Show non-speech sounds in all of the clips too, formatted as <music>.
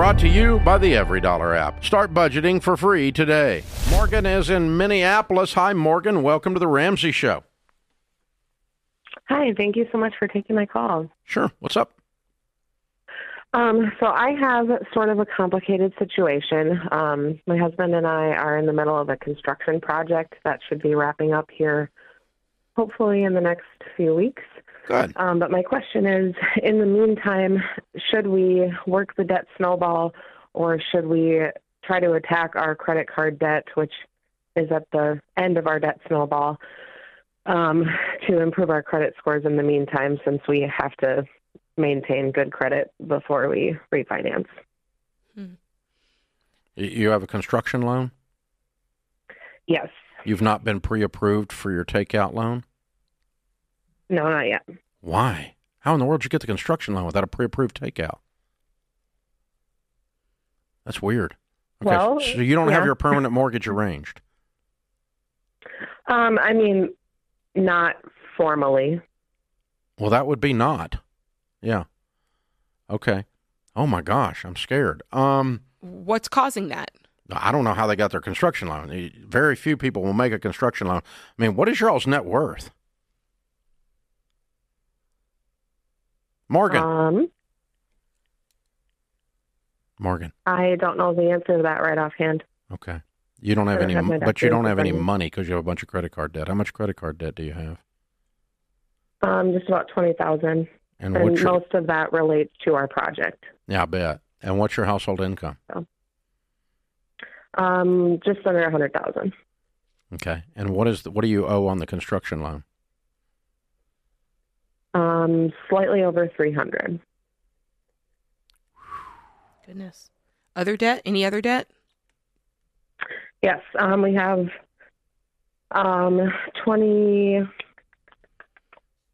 Brought to you by the Every Dollar app. Start budgeting for free today. Morgan is in Minneapolis. Hi, Morgan. Welcome to the Ramsey Show. Hi, thank you so much for taking my call. Sure. What's up? Um, so I have sort of a complicated situation. Um, my husband and I are in the middle of a construction project that should be wrapping up here, hopefully in the next few weeks. Good. Um, but my question is, in the meantime, should we work the debt snowball, or should we try to attack our credit card debt, which is at the end of our debt snowball, um, to improve our credit scores in the meantime, since we have to maintain good credit before we refinance. You have a construction loan? Yes. You've not been pre approved for your takeout loan? No, not yet. Why? How in the world did you get the construction loan without a pre approved takeout? That's weird. Okay, Well, so you don't have your <laughs> permanent mortgage arranged. Um, I mean, not formally. Well, that would be not. Yeah. Okay. Oh my gosh, I'm scared. Um, What's causing that? I don't know how they got their construction loan. Very few people will make a construction loan. I mean, what is y'all's net worth? Morgan. Um, Morgan. I don't know the answer to that right offhand. Okay. You don't have don't any, have but you don't have any in front of me. money because you have a bunch of credit card debt. How much credit card debt do you have? Um, just about twenty thousand, And and your, most of that relates to our project. yeah, I bet. And what's your household income? Um, just under a hundred thousand. Okay. And what is the, what do you owe on the construction loan? Um, slightly over three hundred. Goodness. Other debt? Any other debt? Yes. Um, we have um twenty.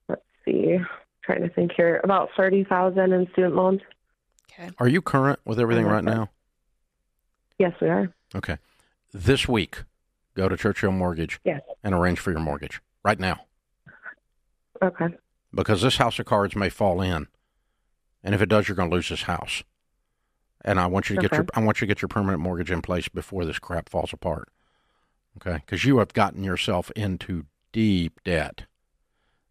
Let's see. Trying to think here. About thirty thousand in student loans. Okay. Are you current with everything right now? Yes, we are. Okay. This week, go to Churchill Mortgage Yes. and arrange for your mortgage right now Okay. Because this house of cards may fall in. And if it does, you're going to lose this house. And I want you to get your I want you to get your permanent mortgage in place before this crap falls apart. Okay? Cuz you have gotten yourself into deep debt.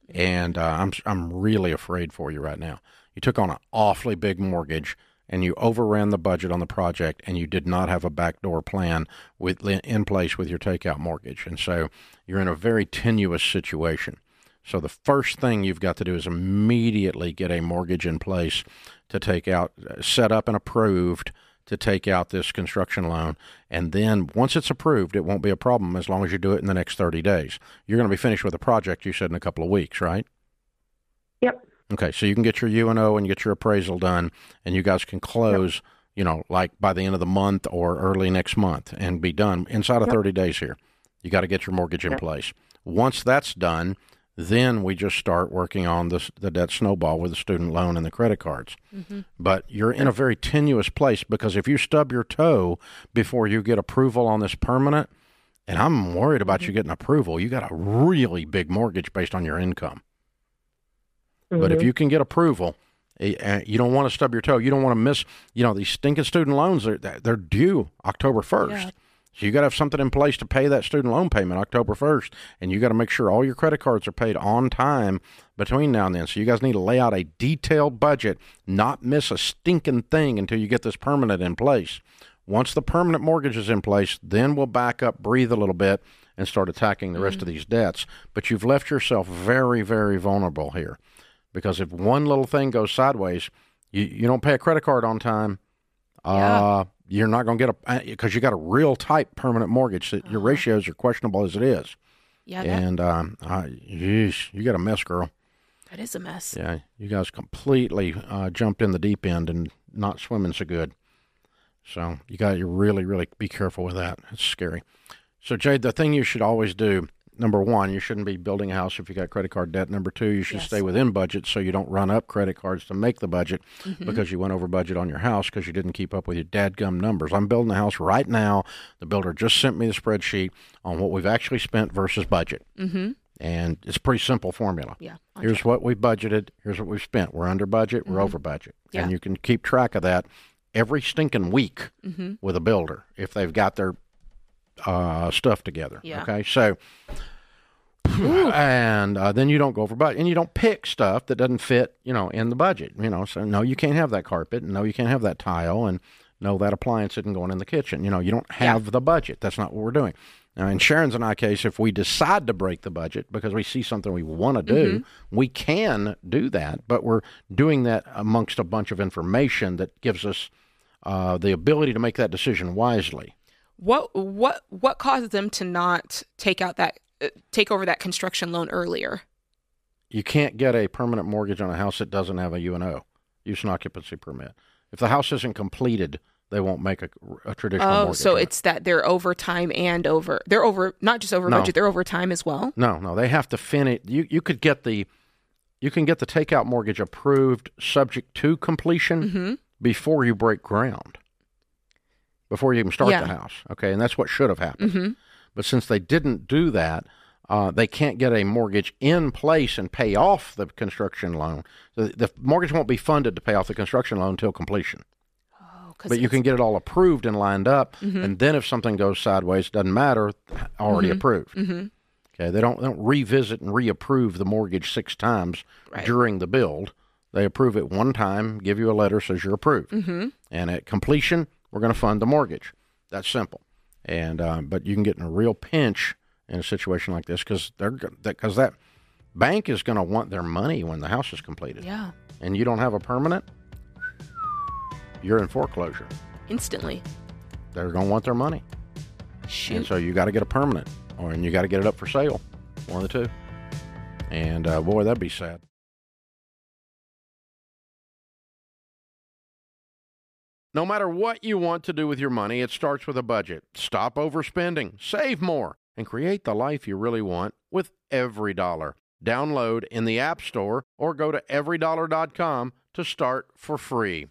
And uh, I'm I'm really afraid for you right now. You took on an awfully big mortgage and you overran the budget on the project and you did not have a backdoor plan with in place with your takeout mortgage. And so you're in a very tenuous situation. So the first thing you've got to do is immediately get a mortgage in place to take out, set up and approved to take out this construction loan. And then once it's approved, it won't be a problem as long as you do it in the next 30 days. You're going to be finished with the project, you said, in a couple of weeks, right? Yep. Okay, so you can get your U&O and get your appraisal done, and you guys can close, you know, like by the end of the month or early next month and be done inside of Yep. 30 days here. You got to get your mortgage in Yep. place. Once that's done, then we just start working on this, the debt snowball with the student loan and the credit cards. Mm-hmm. But you're in a very tenuous place because if you stub your toe before you get approval on this permanent, and I'm worried about you getting approval, you got a really big mortgage based on your income. But if Mhm. you can get approval, eh, eh, you don't want to stub your toe. You don't want to miss. You know these stinking student loans. They're they're due October first. Yeah. So you got to have something in place to pay that student loan payment October first, and you got to make sure all your credit cards are paid on time between now and then. So you guys need to lay out a detailed budget, not miss a stinking thing until you get this permanent in place. Once the permanent mortgage is in place, then we'll back up, breathe a little bit, and start attacking the rest of mm-hmm. these debts. But you've left yourself very, very vulnerable here because if one little thing goes sideways, you, you don't pay a credit card on time, uh, you're not going to get a because you got a real tight permanent mortgage. That Your Uh-huh. ratios are questionable as it is, Yeah, that, and um, I, yeesh, you got a mess, girl. that is a mess. Yeah, you guys completely uh, jumped in the deep end and not swimming so good. So you got to really, really be careful with that. It's scary. So Jade, the thing you should always do. Number one, you shouldn't be building a house if you got credit card debt. Number two, you should Yes. stay within budget so you don't run up credit cards to make the budget Mhm. because you went over budget on your house because you didn't keep up with your dadgum numbers. I'm building a house right now. The builder just sent me the spreadsheet on what we've actually spent versus budget. Mm-hmm. And it's a pretty simple formula. Yeah. Here's what we budgeted. Here's what we've spent. We're under budget. We're Mhm. over budget. Yeah. And you can keep track of that. every stinking week Mm-hmm. with a builder if they've got their uh, stuff together. Yeah. Okay, so and uh, then you don't go over budget, and you don't pick stuff that doesn't fit, you know, in the budget. You know, so no, you can't have that carpet, and no, you can't have that tile, and no, that appliance isn't going in the kitchen. You know, you don't have the budget. That's not what we're doing. Now, in Sharon's and I case, if we decide to break the budget because we see something we want to do, we can do that, but we're doing that amongst a bunch of information that gives us uh, the ability to make that decision wisely. What what what causes them to not take out that uh, take over that construction loan earlier? You can't get a permanent mortgage on a house that doesn't have a U&O, use and occupancy permit. If the house isn't completed, they won't make a, a traditional Oh, mortgage. so it. it's that they're over time and over they're over not just over No. budget, they're over time as well. no, no. They have to finish. You you could get the you can get the takeout mortgage approved subject to completion Mm-hmm. before you break ground, before you even start Yeah. the house. Okay, and that's what should have happened. Mm-hmm. But since they didn't do that, uh, they can't get a mortgage in place and pay off the construction loan. The, the mortgage won't be funded to pay off the construction loan until completion. Oh, But you can get it all approved and lined up, Mhm. and then if something goes sideways, it doesn't matter, already Mhm. approved. Mhm. Okay, they don't they don't revisit and reapprove the mortgage six times Right. during the build. They approve it one time, give you a letter says you're approved, Mhm. and at completion, we're going to fund the mortgage. That's simple. And uh, but you can get in a real pinch in a situation like this because they're because that bank is going to want their money when the house is completed, Yeah, and you don't have a permanent, you're in foreclosure. instantly. They're going to want their money, and so you got to get a permanent, or and you got to get it up for sale, one of the two. And uh, boy, that'd be sad. No matter what you want to do with your money, it starts with a budget. Stop overspending, save more, and create the life you really want with every dollar. Download in the App Store or go to everydollar.com to start for free.